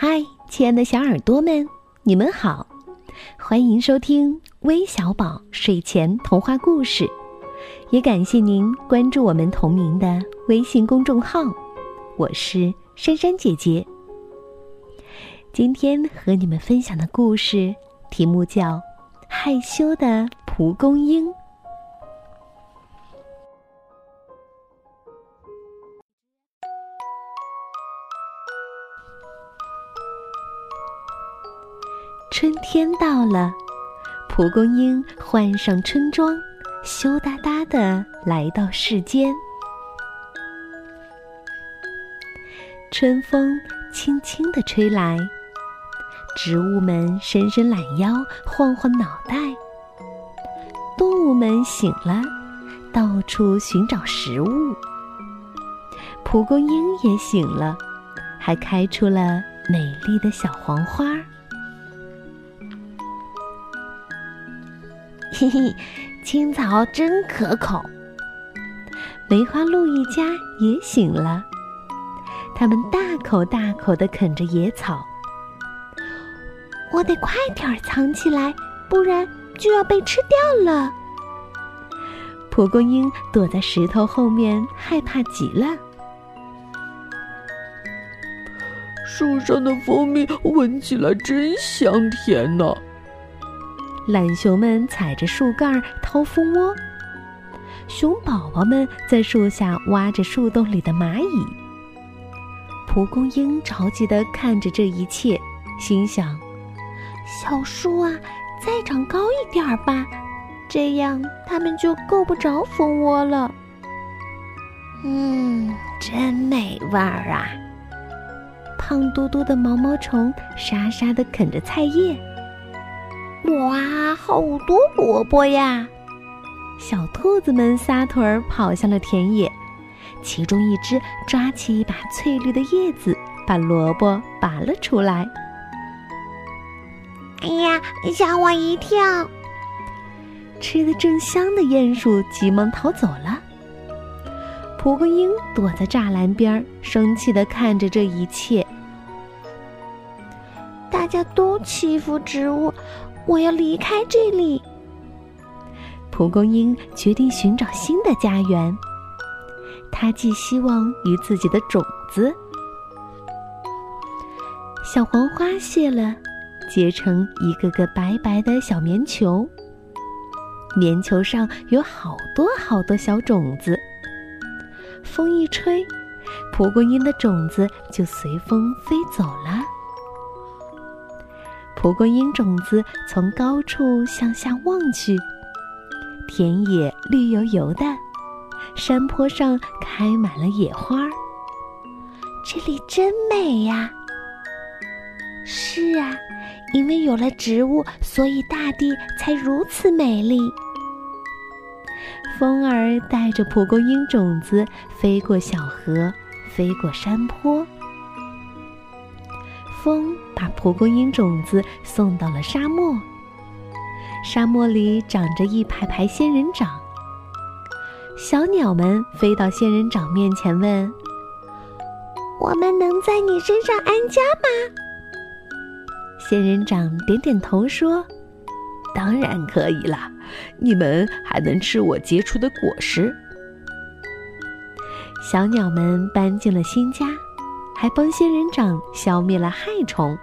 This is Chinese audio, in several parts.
嗨，亲爱的小耳朵们，你们好，欢迎收听微小宝睡前童话故事，也感谢您关注我们同名的微信公众号。我是珊珊姐姐。今天和你们分享的故事题目叫《害羞的蒲公英》。春天到了，蒲公英换上春装，羞答答的来到世间。春风轻轻地吹来，植物们伸伸懒腰，晃晃脑袋。动物们醒了，到处寻找食物。蒲公英也醒了，还开出了美丽的小黄花。嘿嘿，青草真可口。梅花鹿一家也醒了，他们大口大口地啃着野草。我得快点藏起来，不然就要被吃掉了。蒲公英躲在石头后面，害怕极了。树上的蜂蜜闻起来真香甜呢。懒熊们踩着树干掏蜂窝，熊宝宝们在树下挖着树洞里的蚂蚁。蒲公英着急地看着这一切，心想：“小树啊，再长高一点吧，这样它们就够不着蜂窝了。”嗯，真美味儿啊！胖嘟嘟的毛毛虫沙沙地啃着菜叶。哇，好多萝卜呀！小兔子们撒腿儿跑向了田野，其中一只抓起一把翠绿的叶子，把萝卜拔了出来。哎呀，吓我一跳！吃的正香的鼹鼠急忙逃走了。蒲公英躲在栅栏边，生气的看着这一切。大家都欺负植物。我要离开这里。蒲公英决定寻找新的家园。它寄希望于自己的种子。小黄花谢了，结成一个个白白的小棉球。棉球上有好多好多小种子。风一吹，蒲公英的种子就随风飞走了。蒲公英种子从高处向下望去，田野绿油油的，山坡上开满了野花。这里真美呀！是啊，因为有了植物，所以大地才如此美丽。风儿带着蒲公英种子飞过小河，飞过山坡。风把蒲公英种子送到了沙漠。沙漠里长着一排排仙人掌。小鸟们飞到仙人掌面前问：“我们能在你身上安家吗？”仙人掌点点头说：“当然可以了，你们还能吃我结出的果实。”小鸟们搬进了新家。还帮仙人掌消灭了害虫。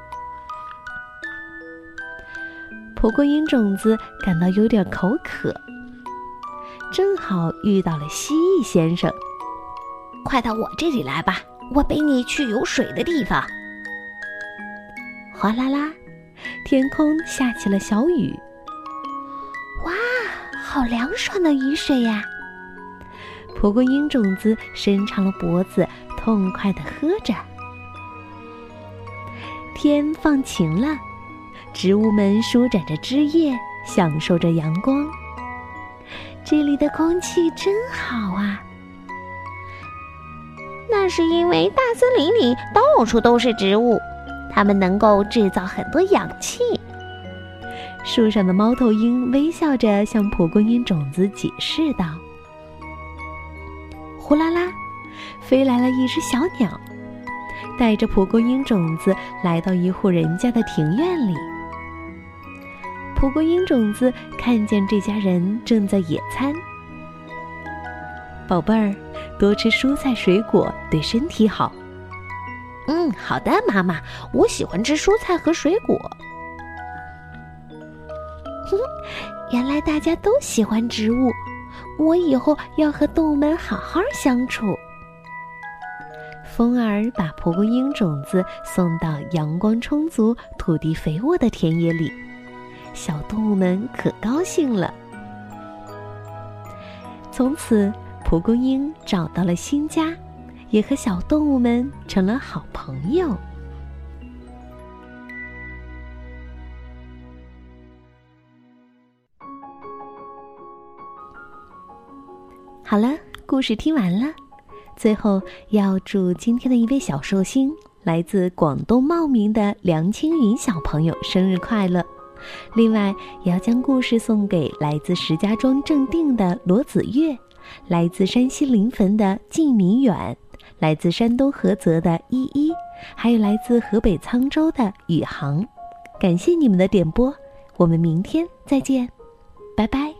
蒲公英种子感到有点口渴，正好遇到了蜥蜴先生。快到我这里来吧，我背你去有水的地方。哗啦啦，天空下起了小雨。哇，好凉爽的雨水呀！蒲公英种子伸长了脖子。痛快的喝着，天放晴了，植物们舒展着枝叶，享受着阳光。这里的空气真好啊！那是因为大森林里到处都是植物，它们能够制造很多氧气。树上的猫头鹰微笑着向蒲公英种子解释道：“呼啦啦。”飞来了一只小鸟，带着蒲公英种子来到一户人家的庭院里。蒲公英种子看见这家人正在野餐，宝贝儿，多吃蔬菜水果对身体好。嗯，好的，妈妈，我喜欢吃蔬菜和水果。哼，原来大家都喜欢植物，我以后要和动物们好好相处。风儿把蒲公英种子送到阳光充足、土地肥沃的田野里，小动物们可高兴了。从此，蒲公英找到了新家。也和小动物们成了好朋友。好了，故事听完了。最后要祝今天的一位小寿星，来自广东茂名的梁青云小朋友生日快乐。另外，也要将故事送给来自石家庄正定的罗子月，来自山西临汾的季明远。来自山东菏泽的依依，还有来自河北沧州的宇航，感谢你们的点播，我们明天再见，拜拜。